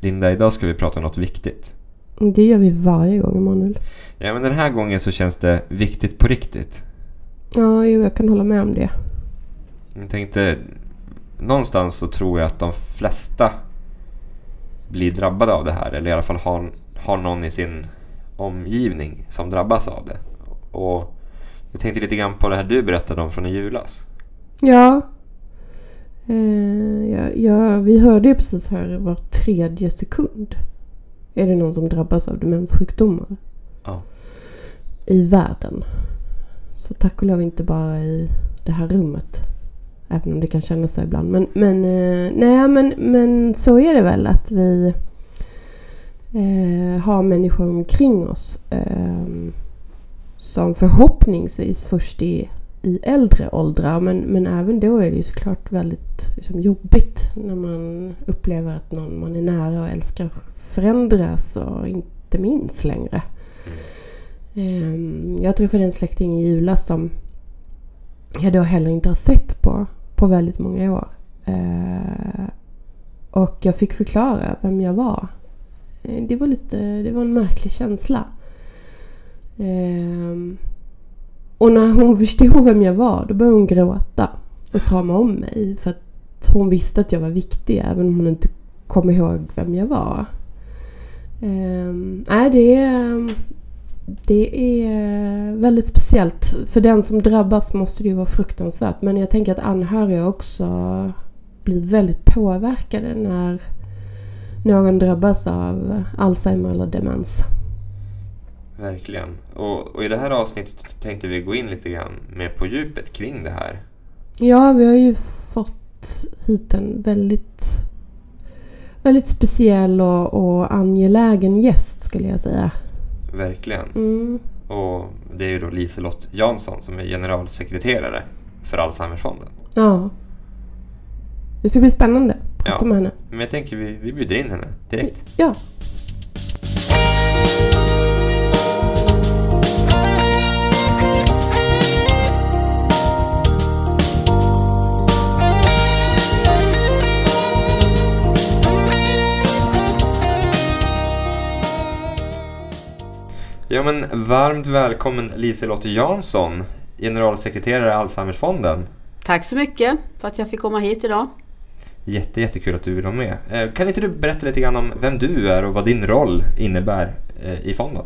Linda, idag ska vi prata om något viktigt. Det gör vi varje gång, Emanuel. Ja, men den här gången så känns det viktigt på riktigt. Ja, jo, jag kan hålla med om det. Jag tänkte, någonstans så tror jag att de flesta blir drabbade av det här. Eller i alla fall har, har någon i sin omgivning som drabbas av det. Och jag tänkte lite grann på det här du berättade om från i julas. Ja. Eh, ja, ja, vi hörde ju precis här var tredje sekund är det någon som drabbas av demenssjukdomar. Ja. I världen. Så tack och lov inte bara i det här rummet. Även om det kan kännas så ibland. Men, men, eh, nej, men, men så är det väl att vi eh, har människor omkring oss eh, som förhoppningsvis först är i äldre åldrar. Men, men även då är det ju såklart väldigt liksom, jobbigt när man upplever att någon man är nära och älskar förändras och inte minns längre. Mm. Jag träffade en släkting i julas som jag då heller inte har sett på, på väldigt många år. Eh, och jag fick förklara vem jag var. Eh, det var, lite, det var en märklig känsla. Ehm, och när hon förstod vem jag var, då började hon gråta och krama om mig. För att hon visste att jag var viktig, även om hon inte kom ihåg vem jag var. Ehm, nej, det är, det är väldigt speciellt. För den som drabbas måste det ju vara fruktansvärt. Men jag tänker att anhöriga också blir väldigt påverkade när någon drabbas av Alzheimer eller demens. Verkligen. Och, och, i det här avsnittet tänkte vi gå in lite grann mer på djupet kring det här. Ja, vi har ju fått hit en väldigt, väldigt speciell och, och angelägen gäst skulle jag säga. Verkligen. Mm. Och det är ju då Liselott Jansson som är generalsekreterare för Alzheimerfonden. Ja. Det ska bli spännande att prata Ja. med henne. Men jag tänker vi, vi bjuder in henne direkt. Ja. Ja men varmt välkommen Liselott Jansson, generalsekreterare i Alzheimerfonden. Tack så mycket för att jag fick komma hit idag. Jätte, jättekul att du vill vara med. Eh, Kan inte du berätta lite grann om vem du är och vad din roll innebär eh, i fonden?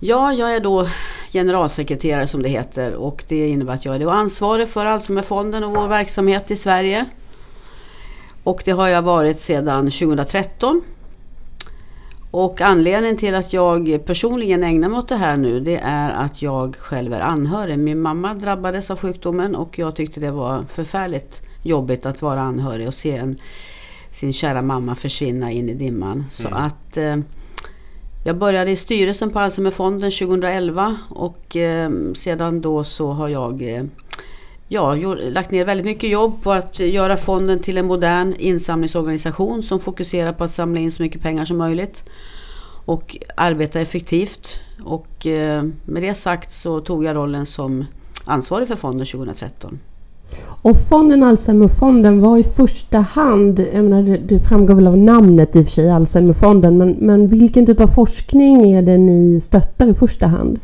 Ja, jag är då generalsekreterare som det heter och det innebär att jag är då ansvarig för Alzheimerfonden och vår verksamhet i Sverige. Och det har jag varit sedan 2013. Och anledningen till att jag personligen ägnar mig åt det här nu det är att jag själv är anhörig. Min mamma drabbades av sjukdomen och jag tyckte det var förfärligt jobbigt att vara anhörig och se en, sin kära mamma försvinna in i dimman. Så Mm. att eh, jag började i styrelsen på Alzheimerfonden 2011 och eh, sedan då så har jag eh, ja, lagt ner väldigt mycket jobb på att göra fonden till en modern insamlingsorganisation som fokuserar på att samla in så mycket pengar som möjligt och arbeta effektivt. Och eh, med det sagt så tog jag rollen som ansvarig för fonden 2013. Och fonden Alzheimerfonden var i första hand, jag menar det, framgår väl av namnet i och för sig, Alzheimerfonden, men, men vilken typ av forskning är det ni stöttar i första hand?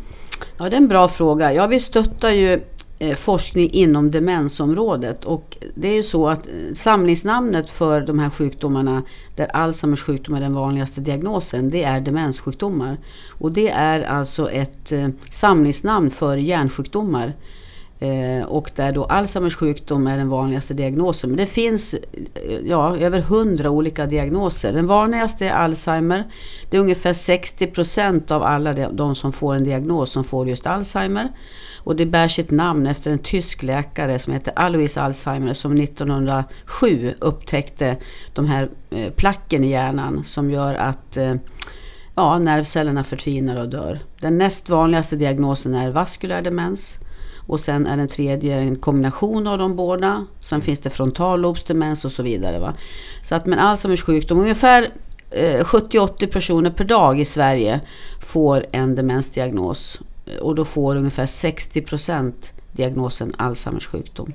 Ja, det är en bra fråga. Ja, vi stöttar ju Eh, forskning inom demensområdet och det är ju så att eh, samlingsnamnet för de här sjukdomarna där Alzheimers sjukdom är den vanligaste diagnosen, det är demenssjukdomar. Och det är alltså ett eh, samlingsnamn för hjärnsjukdomar. Eh, och där då Alzheimers sjukdom är den vanligaste diagnosen. Men det finns eh, ja, över 100 olika diagnoser. Den vanligaste är Alzheimer. Det är ungefär 60 procent av alla de, de som får en diagnos som får just Alzheimer. Och det bär sitt namn efter en tysk läkare som heter Alois Alzheimer som 1907 upptäckte de här eh, placken i hjärnan som gör att eh, ja, nervcellerna förtvinar och dör. Den näst vanligaste diagnosen är vaskulär demens. Och sen är den tredje en kombination av de båda. Sen finns det frontallobsdemens och så vidare. Va? Så att med Alzheimers sjukdom, ungefär eh, 70-80 personer per dag i Sverige får en demensdiagnos. Och då får ungefär 60 procent diagnosen Alzheimers sjukdom.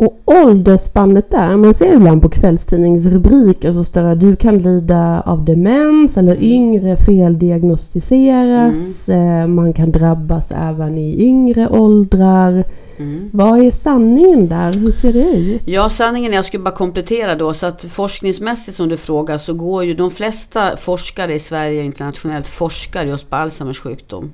Och åldersspannet där, man ser ibland på kvällstidningsrubriker så står det du kan lida av demens eller yngre feldiagnostiseras. Mm. Man kan drabbas även i yngre åldrar. Mm. Vad är sanningen där? Hur ser det ut? Ja, sanningen är, jag skulle bara komplettera då, så att forskningsmässigt som du frågar så går ju de flesta forskare i Sverige internationellt forskar just på Alzheimers sjukdom.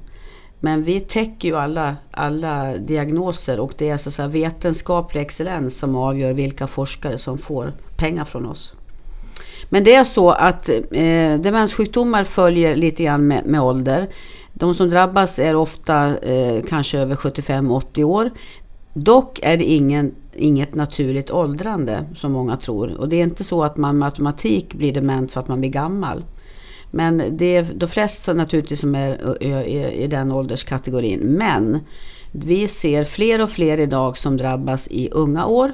Men vi täcker ju alla, alla diagnoser och det är så att vetenskaplig excellens som avgör vilka forskare som får pengar från oss. Men det är så att eh, demenssjukdomar följer lite grann med, med ålder. De som drabbas är ofta eh, kanske över 75-80 år. Dock är det ingen, inget naturligt åldrande som många tror. Och det är inte så att man med automatik blir dement för att man blir gammal. Men det är de flesta naturligtvis som är i den ålderskategorin. Men vi ser fler och fler idag som drabbas i unga år.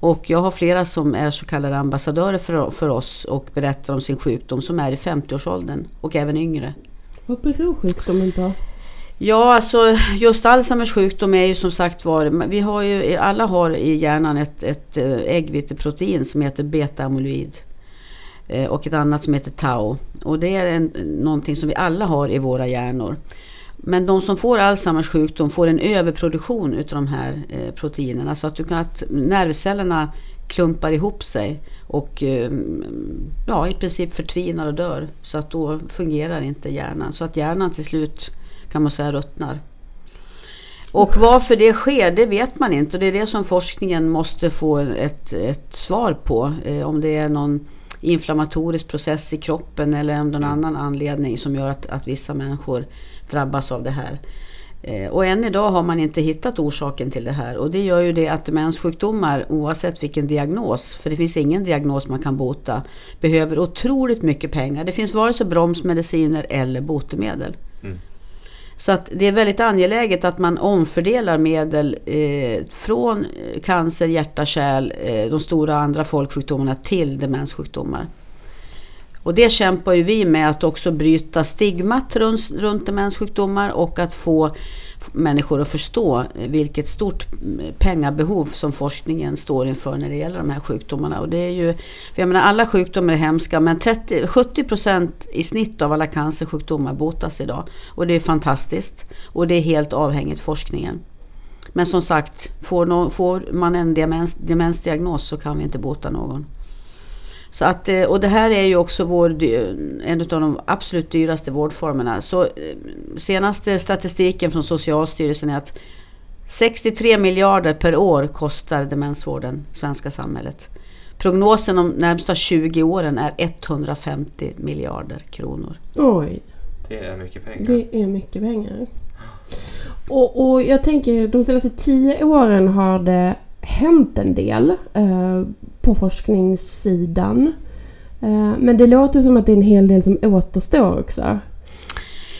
Och jag har flera som är så kallade ambassadörer för, för oss och berättar om sin sjukdom som är i 50-årsåldern och även yngre. Vad beror sjukdomen på? Ja, alltså just Alzheimers sjukdom är ju som sagt var, vi har ju, alla har i hjärnan ett, ett eh, äggviteprotein som heter beta-amyloid. Eh, och ett annat som heter tau. Och det är en, någonting som vi alla har i våra hjärnor. Men de som får Alzheimers sjukdom får en överproduktion utav de här eh, proteinerna så att, du kan, att nervcellerna klumpar ihop sig och eh, ja, i princip förtvinar och dör. Så att då fungerar inte hjärnan. Så att hjärnan till slut kan man säga ruttnar. Och varför det sker, det vet man inte. Och det är det som forskningen måste få ett, ett svar på. Eh, om det är någon inflammatorisk process i kroppen eller om någon annan anledning som gör att, att vissa människor drabbas av det här. Eh, och än idag har man inte hittat orsaken till det här och det gör ju det att demenssjukdomar oavsett vilken diagnos, för det finns ingen diagnos man kan bota, behöver otroligt mycket pengar. Det finns vare sig bromsmediciner eller botemedel. Mm. Så att det är väldigt angeläget att man omfördelar medel eh, från eh, cancer, hjärta, kärl, eh, de stora andra folksjukdomarna till demenssjukdomar. Och det kämpar ju vi med att också bryta stigmat runt, runt demenssjukdomar och att få människor att förstå vilket stort pengabehov som forskningen står inför när det gäller de här sjukdomarna. Och det är ju, jag menar, alla sjukdomar är hemska men 30, 70 procent i snitt av alla cancersjukdomar botas idag. Och det är fantastiskt och det är helt avhängigt forskningen. Men som sagt, får, no, får man en demens, demensdiagnos så kan vi inte bota någon. Så att, eh, och det här är ju också vår, en av de absolut dyraste vårdformerna. Så eh, senaste statistiken från Socialstyrelsen är att 63 miljarder per år kostar demensvården svenska samhället. Prognosen de närmsta 20 åren är 150 miljarder kronor. Oj! Det är mycket pengar. Det är mycket pengar. Och, och jag tänker de senaste 10 åren har det hänt en del eh, på forskningssidan. Eh, men det låter som att det är en hel del som återstår också.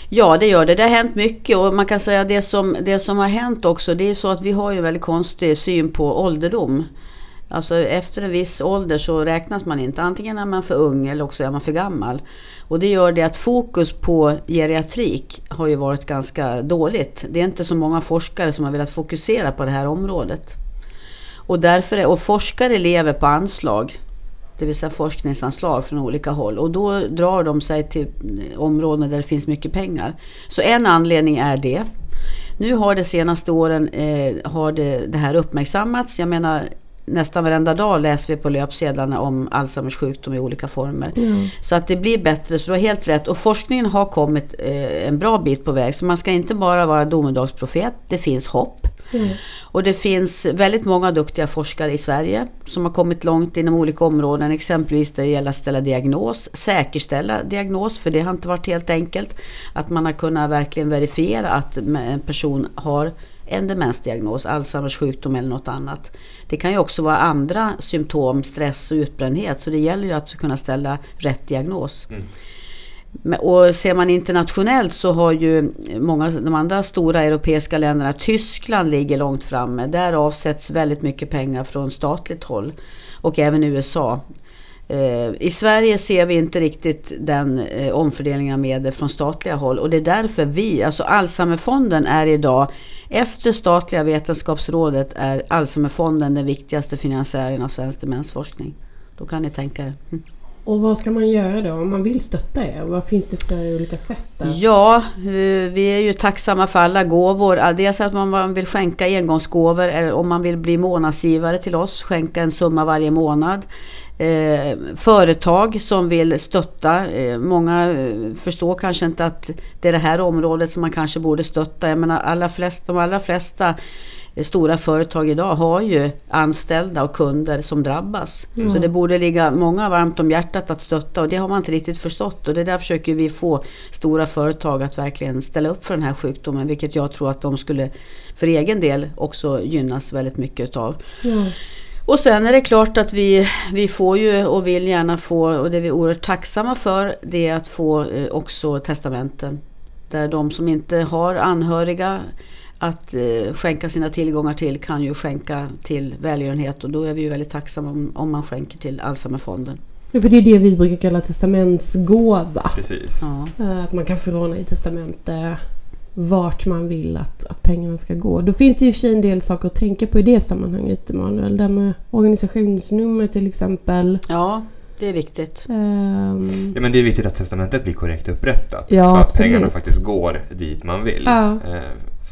Ja, det gör det. Det har hänt mycket och man kan säga det som, det som har hänt också det är så att vi har ju en väldigt konstig syn på ålderdom. Alltså efter en viss ålder så räknas man inte. Antingen är man för ung eller också är man för gammal. Och det gör det att fokus på geriatrik har ju varit ganska dåligt. Det är inte så många forskare som har velat fokusera på det här området. Och, därför är, och forskare lever på anslag, det vill säga forskningsanslag från olika håll. Och då drar de sig till områden där det finns mycket pengar. Så en anledning är det. Nu har de senaste åren eh, har det, det här uppmärksammats. Jag menar nästan varenda dag läser vi på löpsedlarna om Alzheimers sjukdom i olika former. Mm. Så att det blir bättre, så du har helt rätt. Och forskningen har kommit eh, en bra bit på väg. Så man ska inte bara vara domedagsprofet, det finns hopp. Mm. Och det finns väldigt många duktiga forskare i Sverige som har kommit långt inom olika områden. Exempelvis det gäller att ställa diagnos, säkerställa diagnos, för det har inte varit helt enkelt. Att man har kunnat verkligen verifiera att en person har en demensdiagnos, Alzheimers sjukdom eller något annat. Det kan ju också vara andra symptom, stress och utbrändhet. Så det gäller ju att kunna ställa rätt diagnos. Mm. Och ser man internationellt så har ju många av de andra stora europeiska länderna, Tyskland ligger långt framme. Där avsätts väldigt mycket pengar från statligt håll. Och även USA. Eh, I Sverige ser vi inte riktigt den eh, omfördelningen av medel från statliga håll och det är därför vi, alltså Alzheimerfonden är idag, efter statliga vetenskapsrådet är Alzheimerfonden den viktigaste finansiären av svensk demensforskning. Då kan ni tänka er. Hm. Och vad ska man göra då om man vill stötta er? Vad finns det för olika sätt? Att... Ja, eh, vi är ju tacksamma för alla gåvor. Dels att man vill skänka engångsgåvor eller om man vill bli månadsgivare till oss, skänka en summa varje månad. Eh, företag som vill stötta. Eh, många eh, förstår kanske inte att det är det här området som man kanske borde stötta. Jag menar, alla flest, de allra flesta stora företag idag har ju anställda och kunder som drabbas. Mm. Så det borde ligga många varmt om hjärtat att stötta och det har man inte riktigt förstått. Och det där försöker vi få stora företag att verkligen ställa upp för den här sjukdomen. Vilket jag tror att de skulle för egen del också gynnas väldigt mycket utav. Mm. Och sen är det klart att vi, vi får ju och vill gärna få, och det är vi oerhört tacksamma för, det är att få eh, också testamenten. Där de som inte har anhöriga att eh, skänka sina tillgångar till kan ju skänka till välgörenhet och då är vi ju väldigt tacksamma om, om man skänker till Alzheimerfonden. Ja, för det är det vi brukar kalla testamentsgåva. Precis. Ja. Eh, att man kan förordna i testamente vart man vill att, att pengarna ska gå. Då finns det ju för sig en del saker att tänka på i det sammanhanget Emanuel. Det med organisationsnummer till exempel. Ja, det är viktigt. Um, ja, men det är viktigt att testamentet blir korrekt upprättat. Ja, så att absolut. pengarna faktiskt går dit man vill. Ja. Uh,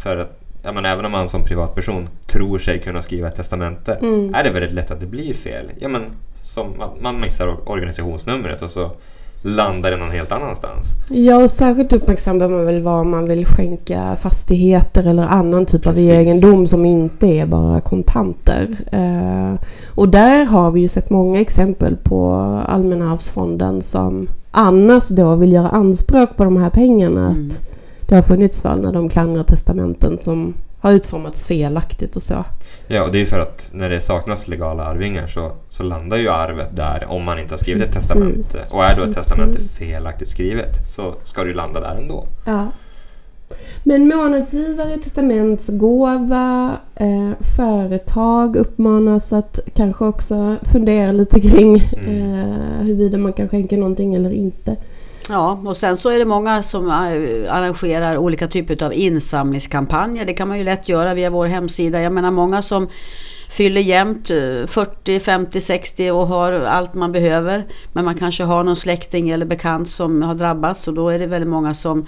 för att ja, men även om man som privatperson tror sig kunna skriva ett testamente mm. är det väldigt lätt att det blir fel. Ja, men som att man missar organisationsnumret och så landar det någon helt annanstans. Ja, och särskilt uppmärksam bör man väl vara om man vill skänka fastigheter eller annan typ Precis. av egendom som inte är bara kontanter. Eh, och där har vi ju sett många exempel på Allmänna arvsfonden som annars då vill göra anspråk på de här pengarna. Mm. Att det har funnits fall när de klandrar testamenten som har utformats felaktigt och så. Ja, och det är för att när det saknas legala arvingar så, så landar ju arvet där om man inte har skrivit Precis. ett testamente. Och är då ett testamente felaktigt skrivet så ska det ju landa där ändå. Ja. Men månadsgivare, testamentsgåva, eh, företag uppmanas att kanske också fundera lite kring mm. eh, huruvida man kan skänka någonting eller inte. Ja, och sen så är det många som äh, arrangerar olika typer av insamlingskampanjer. Det kan man ju lätt göra via vår hemsida. Jag menar många som fyller jämnt 40, 50, 60 och har allt man behöver. Men man kanske har någon släkting eller bekant som har drabbats och då är det väldigt många som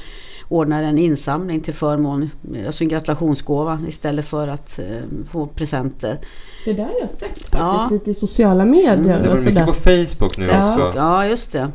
ordnar en insamling till förmån, alltså en gratulationsgåva istället för att eh, få presenter. Det där har jag sett faktiskt ja. lite i sociala medier. Mm. Det var mycket på Facebook nu ja. också. Ja, just det.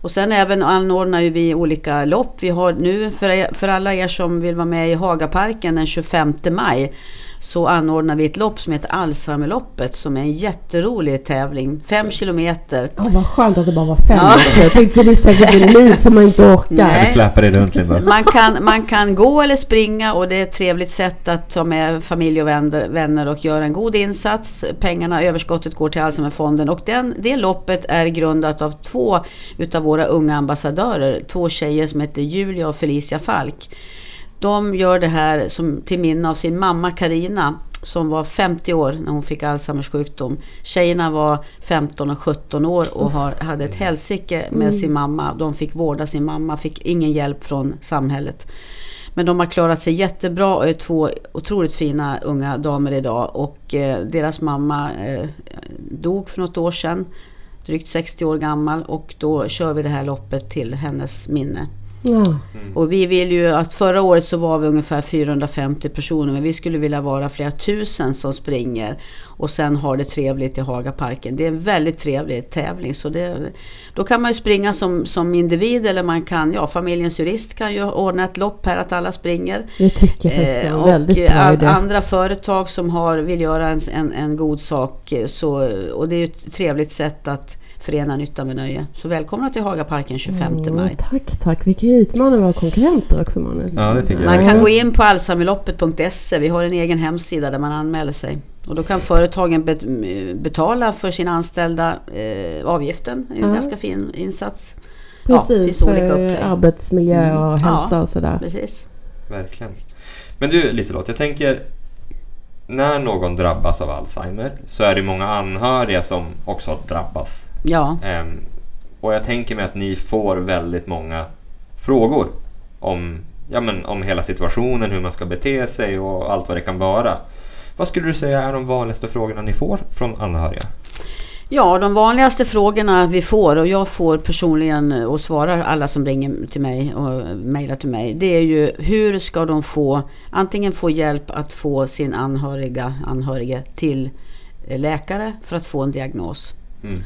Och sen även anordnar ju vi olika lopp. Vi har nu för, för alla er som vill vara med i Hagaparken den 25 maj så anordnar vi ett lopp som heter Alzheimerloppet som är en jätterolig tävling. Fem kilometer. Ja, vad skönt att det bara var fem. Ja. Jag tänkte det är säkert en mil som man inte orkar. Nej. släpar det runt lite. Man kan, man kan gå eller springa och det är ett trevligt sätt att ta med familj och vänner, vänner och göra en god insats. Pengarna, överskottet går till Alzheimerfonden och den, det loppet är grundat av två utav våra unga ambassadörer. Två tjejer som heter Julia och Felicia Falk. De gör det här som till minne av sin mamma Karina som var 50 år när hon fick Alzheimers sjukdom. Tjejerna var 15 och 17 år och har, hade ett helsike med mm. sin mamma. De fick vårda sin mamma, fick ingen hjälp från samhället. Men de har klarat sig jättebra och är två otroligt fina unga damer idag. Och eh, deras mamma eh, dog för något år sedan. Drygt 60 år gammal och då kör vi det här loppet till hennes minne. Ja. Mm. Och vi vill ju att förra året så var vi ungefär 450 personer men vi skulle vilja vara flera tusen som springer och sen har det trevligt i Hagaparken. Det är en väldigt trevlig tävling så det, då kan man ju springa som, som individ eller man kan, ja familjens jurist kan ju ordna ett lopp här att alla springer. Det tycker jag faktiskt är en eh, väldigt bra idé. andra företag som har, vill göra en, en, en god sak så, och det är ju ett trevligt sätt att förena nytta med nöje. Så välkomna till Hagaparken 25 mm, maj. Tack, tack. Vi kan ju utmana våra konkurrenter också Manuel. Ja, det tycker man jag. kan gå in på alzheimerloppet.se. Vi har en egen hemsida där man anmäler sig. Och då kan företagen betala för sina anställda eh, avgiften. Det är en ja. ganska fin insats. Precis, ja, för arbetsmiljö och mm. hälsa ja, och sådär. Precis. Verkligen. Men du Liselott, jag tänker när någon drabbas av Alzheimer så är det många anhöriga som också drabbas. Ja, Ehm, och jag tänker mig att ni får väldigt många frågor om, ja, men, om hela situationen, hur man ska bete sig och allt vad det kan vara. Vad skulle du säga är de vanligaste frågorna ni får från anhöriga? Ja, de vanligaste frågorna vi får och jag får personligen och svarar alla som ringer till mig och mejlar till mig. Det är ju hur ska de få antingen få hjälp att få sin anhöriga, anhörige till eh, läkare för att få en diagnos. Mm.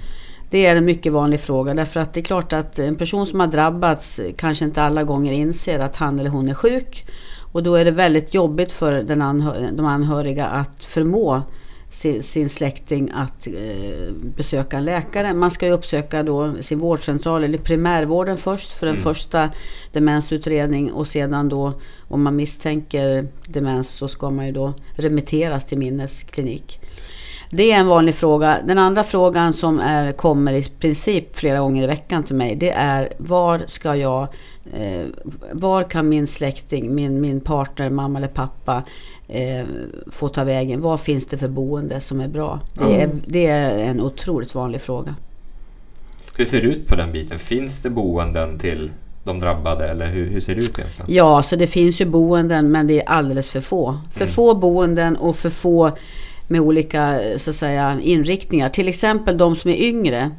Det är en mycket vanlig fråga därför att det är klart att en person som har drabbats kanske inte alla gånger inser att han eller hon är sjuk. Och då är det väldigt jobbigt för den anhö- de anhöriga att förmå sin, sin släkting att eh, besöka en läkare. Man ska ju uppsöka då sin vårdcentral eller primärvården först för en Mm. första demensutredning och sedan då om man misstänker demens så ska man ju då remitteras till minnesklinik. Det är en vanlig fråga. Den andra frågan som är, kommer i princip flera gånger i veckan till mig det är var ska jag, eh, var kan min släkting, min, min partner, mamma eller pappa eh, få ta vägen? Vad finns det för boende som är bra? Det är, det är en otroligt vanlig fråga. Hur ser det ut på den biten? Finns det boenden till de drabbade eller hur, hur ser det ut egentligen? Ja, så det finns ju boenden men det är alldeles för få. För Mm. få boenden och för få med olika så att säga, inriktningar. Till exempel de som är yngre.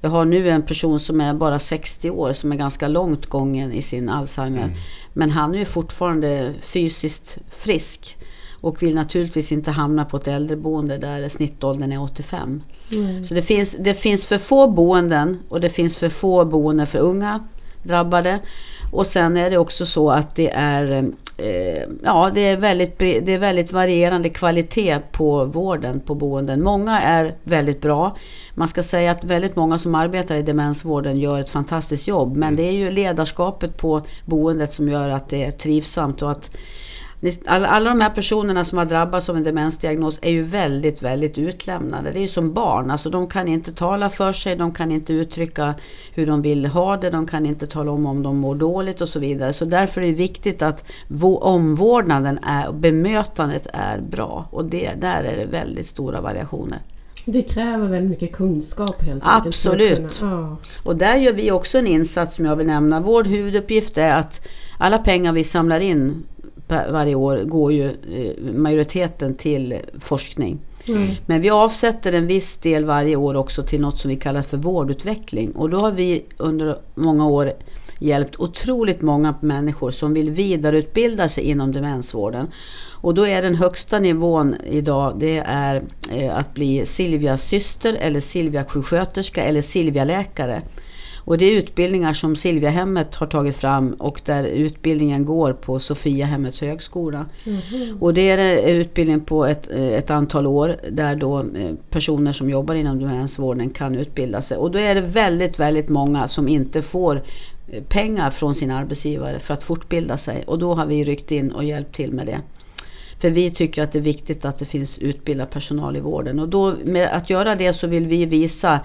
Jag har nu en person som är bara 60 år som är ganska långt gången i sin Alzheimer. Mm. Men han är ju fortfarande fysiskt frisk och vill naturligtvis inte hamna på ett äldreboende där snittåldern är 85. Mm. Så det finns, det finns för få boenden och det finns för få boenden för unga drabbade. Och sen är det också så att det är, eh, ja, det är, väldigt, det är väldigt varierande kvalitet på vården på boenden. Många är väldigt bra. Man ska säga att väldigt många som arbetar i demensvården gör ett fantastiskt jobb. Men det är ju ledarskapet på boendet som gör att det är trivsamt och att alla, alla de här personerna som har drabbats av en demensdiagnos är ju väldigt, väldigt utlämnade. Det är ju som barn, alltså de kan inte tala för sig, de kan inte uttrycka hur de vill ha det, de kan inte tala om om de mår dåligt och så vidare. Så därför är det viktigt att vå- omvårdnaden är, och bemötandet är bra. Och det, där är det väldigt stora variationer. Det kräver väldigt mycket kunskap helt enkelt. Absolut. Ja. Och där gör vi också en insats som jag vill nämna. Vår huvuduppgift är att alla pengar vi samlar in varje år går ju eh, majoriteten till forskning. Mm. Men vi avsätter en viss del varje år också till något som vi kallar för vårdutveckling. Och då har vi under många år hjälpt otroligt många människor som vill vidareutbilda sig inom demensvården. Och då är den högsta nivån idag det är eh, att bli Silvias syster eller Silvia sjuksköterska eller Silvia läkare. Och det är utbildningar som Silviahemmet har tagit fram och där utbildningen går på Sofiahemmets högskola. Mhm. Och det är utbildning på ett, eh, ett antal år där då eh, personer som jobbar inom demensvården kan utbilda sig. Och då är det väldigt, väldigt många som inte får eh, pengar från sin arbetsgivare för att fortbilda sig. Och då har vi ryckt in och hjälpt till med det. För vi tycker att det är viktigt att det finns utbildad personal i vården. Och då med att göra det så vill vi visa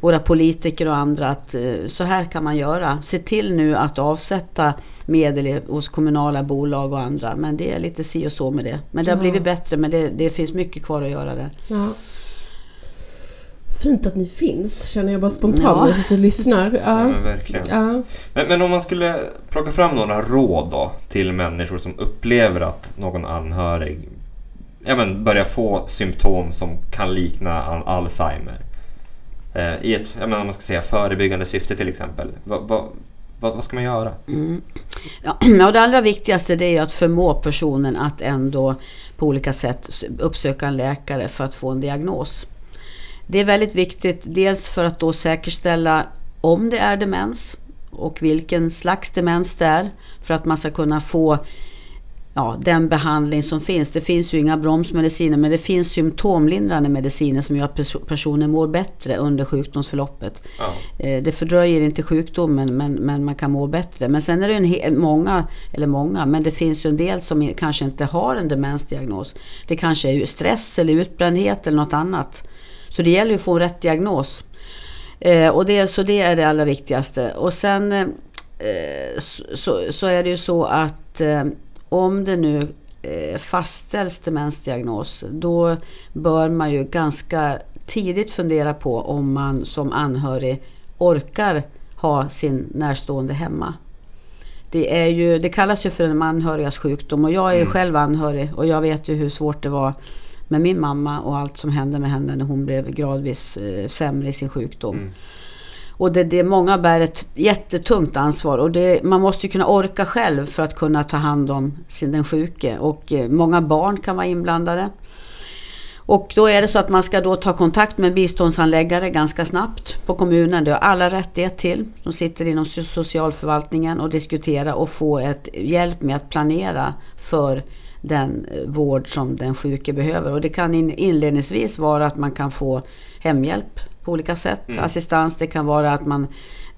våra politiker och andra att eh, så här kan man göra. Se till nu att avsätta medel hos kommunala bolag och andra. Men det är lite si och så med det. Men det har blivit bättre men det, det finns mycket kvar att göra där. Ja. Fint att ni finns, känner jag bara spontant Ja. när jag sitter och lyssnar. Ja, Ja. men verkligen. Ja. Men, men om man skulle plocka fram några råd då till människor som upplever att någon anhörig ja, men börjar få symptom som kan likna al- Alzheimer. Eh, I ett ja, men om man ska säga förebyggande syfte till exempel. Vad, vad, vad, vad ska man göra? Mm. Ja, och det allra viktigaste det är att förmå personen att ändå på olika sätt uppsöka en läkare för att få en diagnos. Det är väldigt viktigt, dels för att då säkerställa om det är demens och vilken slags demens det är. För att man ska kunna få ja, den behandling som finns. Det finns ju inga bromsmediciner men det finns symptomlindrande mediciner som gör att pers- personen mår bättre under sjukdomsförloppet. Ja. Eh, Det fördröjer inte sjukdomen men, men man kan må bättre. Men sen är det en hel, många, eller många, men det finns ju en del som kanske inte har en demensdiagnos. Det kanske är ju stress eller utbrändhet eller något annat. Så det gäller ju att få rätt diagnos. Eh, och det, så det är det allra viktigaste. Och sen eh, så, så, är det ju så att eh, om det nu eh, fastställs demensdiagnos då bör man ju ganska tidigt fundera på om man som anhörig orkar ha sin närstående hemma. Det, är ju, det kallas ju för en anhörigas sjukdom och jag är Mm. själv anhörig och jag vet ju hur svårt det var med min mamma och allt som hände med henne när hon blev gradvis eh, sämre i sin sjukdom. Mm. Och det, det många bär ett jättetungt ansvar och det, man måste kunna orka själv för att kunna ta hand om sin, den sjuke. Och eh, många barn kan vara inblandade. Och då är det så att man ska då ta kontakt med en biståndsanläggare ganska snabbt på kommunen. Det har alla rättighet till. De sitter inom so- socialförvaltningen och diskuterar och få ett hjälp med att planera för den eh, vård som den sjuke behöver. Och det kan in, inledningsvis vara att man kan få hemhjälp på olika sätt. Mm. Assistans, det kan vara att man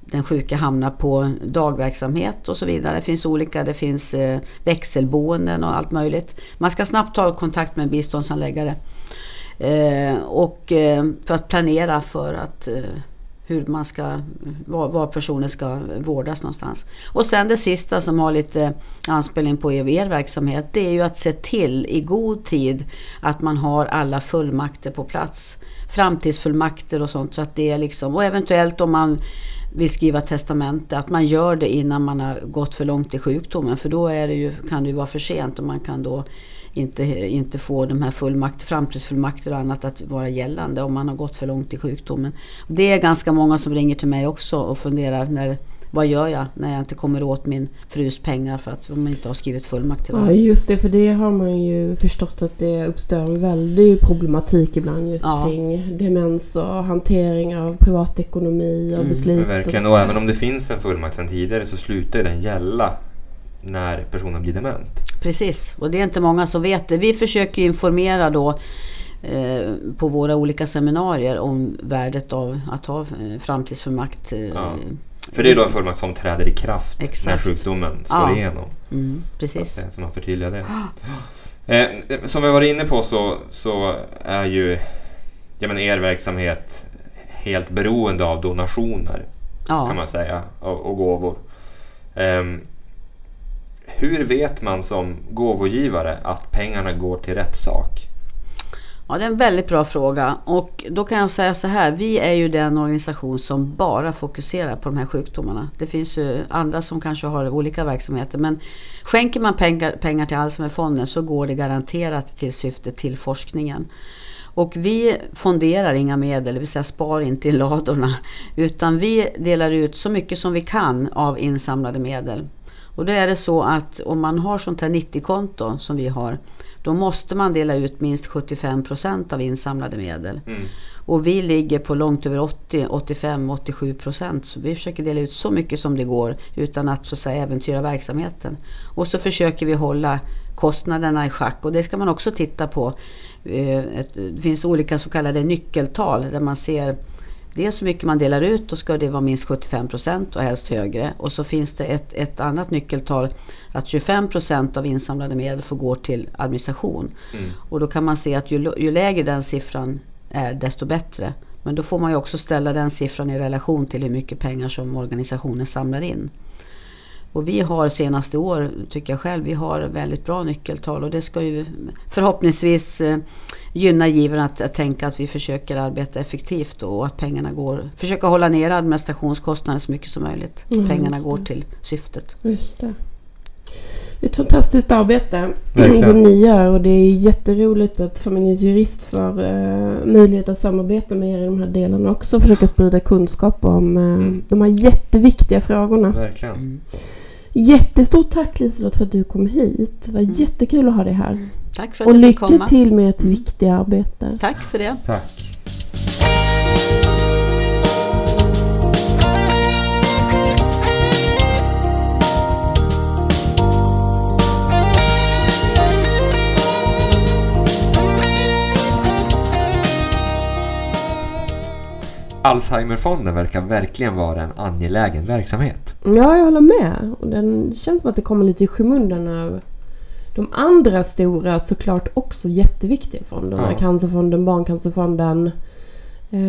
den sjuka hamnar på dagverksamhet och så vidare. Det finns olika, det finns eh, växelboenden och allt möjligt. Man ska snabbt ta kontakt med en biståndsanläggare. Eh, och för att planera för att hur man ska, var, var personen ska vårdas någonstans. Och sen det sista som har lite anspelning på er, er verksamhet, det är ju att se till i god tid att man har alla fullmakter på plats. Framtidsfullmakter och sånt. Så att det är liksom, och eventuellt om man vill skriva testamente, att man gör det innan man har gått för långt i sjukdomen. För då är det ju, kan det ju vara för sent och man kan då inte, inte få de här fullmakt, framtidsfullmakter och annat att vara gällande om man har gått för långt i sjukdomen. Det är ganska många som ringer till mig också och funderar när, vad gör jag när jag inte kommer åt min frus pengar för att de inte har skrivit fullmakt till Ja, varandra. just det. För det har man ju förstått att det uppstår en väldig problematik ibland just Ja. kring demens och hantering av privatekonomi och Mm, beslut. Verkligen, och även om det finns en fullmakt sedan tidigare så slutar den gälla när personen blir dement. Precis, och det är inte många som vet det. Vi försöker informera då eh, på våra olika seminarier om värdet av att ha eh, framtidsfullmakt. Eh, Ja. För det är då en fullmakt som träder i kraft när Exakt. sjukdomen slår Ja. igenom. Mm, precis. så man förtydligar det. Eh, som vi var inne på så, så är ju ja, men er verksamhet helt beroende av donationer kan Ja. man säga och, och gåvor. Ehm, hur vet man som gåvogivare att pengarna går till rätt sak? ja, det är en väldigt bra fråga. Och då kan jag säga så här. Vi är ju den organisation som bara fokuserar på de här sjukdomarna. Det finns ju andra som kanske har olika verksamheter. Men skänker man pengar, pengar till Alzheimerfonden så går det garanterat till syftet till forskningen. Och vi fonderar inga medel, det vill säga spar inte i ladorna. Utan vi delar ut så mycket som vi kan av insamlade medel. Och då är det så att om man har sånt här 90-konto som vi har, då måste man dela ut minst 75% av insamlade medel. Mm. Och vi ligger på långt över 80, 85, 87 procent. Så vi försöker dela ut så mycket som det går utan att så att säga äventyra verksamheten. Och så försöker vi hålla kostnaderna i schack och det ska man också titta på. Eh, Det finns olika så kallade nyckeltal där man ser Dels hur mycket man delar ut, då ska det vara minst 75 procent och helst högre. Och så finns det ett, ett annat nyckeltal att 25 procent av insamlade medel får gå till administration. Mm. Och då kan man se att ju, ju lägre den siffran är desto bättre. Men då får man ju också ställa den siffran i relation till hur mycket pengar som organisationen samlar in. Och vi har senaste år, tycker jag själv, vi har väldigt bra nyckeltal och det ska ju förhoppningsvis eh, gynna givarna att, att tänka att vi försöker arbeta effektivt och att pengarna går, försöka hålla ner administrationskostnaderna så mycket som möjligt. Mm, pengarna går till syftet. Just det. Det är ett fantastiskt arbete Verkligen. som ni gör och det är jätteroligt att Familjens Jurist får uh, möjlighet att samarbeta med er i de här delarna också och försöka sprida kunskap om eh, Mm. de här jätteviktiga frågorna. Verkligen. Mm. Jättestort tack Liselott för att du kom hit. Det var Mm. jättekul att ha dig här. Tack för att Och jag fick lycka komma. till med ert viktiga arbete. Tack för det. Tack. Alzheimerfonden verkar verkligen vara en angelägen verksamhet. Ja, jag håller med. Och den känns som att det kommer lite i skymundan av de andra stora, såklart också jätteviktiga fonderna. Ja. Cancerfonden, Barncancerfonden. Eh,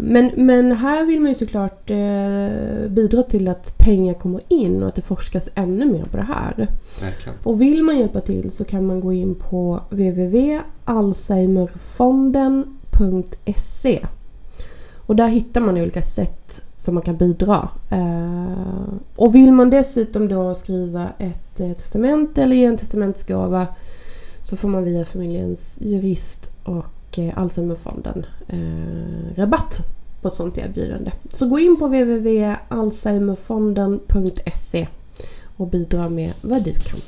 Men, men här vill man ju såklart eh, bidra till att pengar kommer in och att det forskas ännu mer på det här. Verkligen. Och vill man hjälpa till så kan man gå in på www.alzheimerfonden.se och där hittar man olika sätt som man kan bidra. Eh, och vill man dessutom då skriva ett eh, testamente eller ge en testamentsgåva så får man via familjens jurist och eh, Alzheimerfonden eh, rabatt på ett sånt erbjudande. Så gå in på www.alzheimerfonden.se och bidra med vad du kan.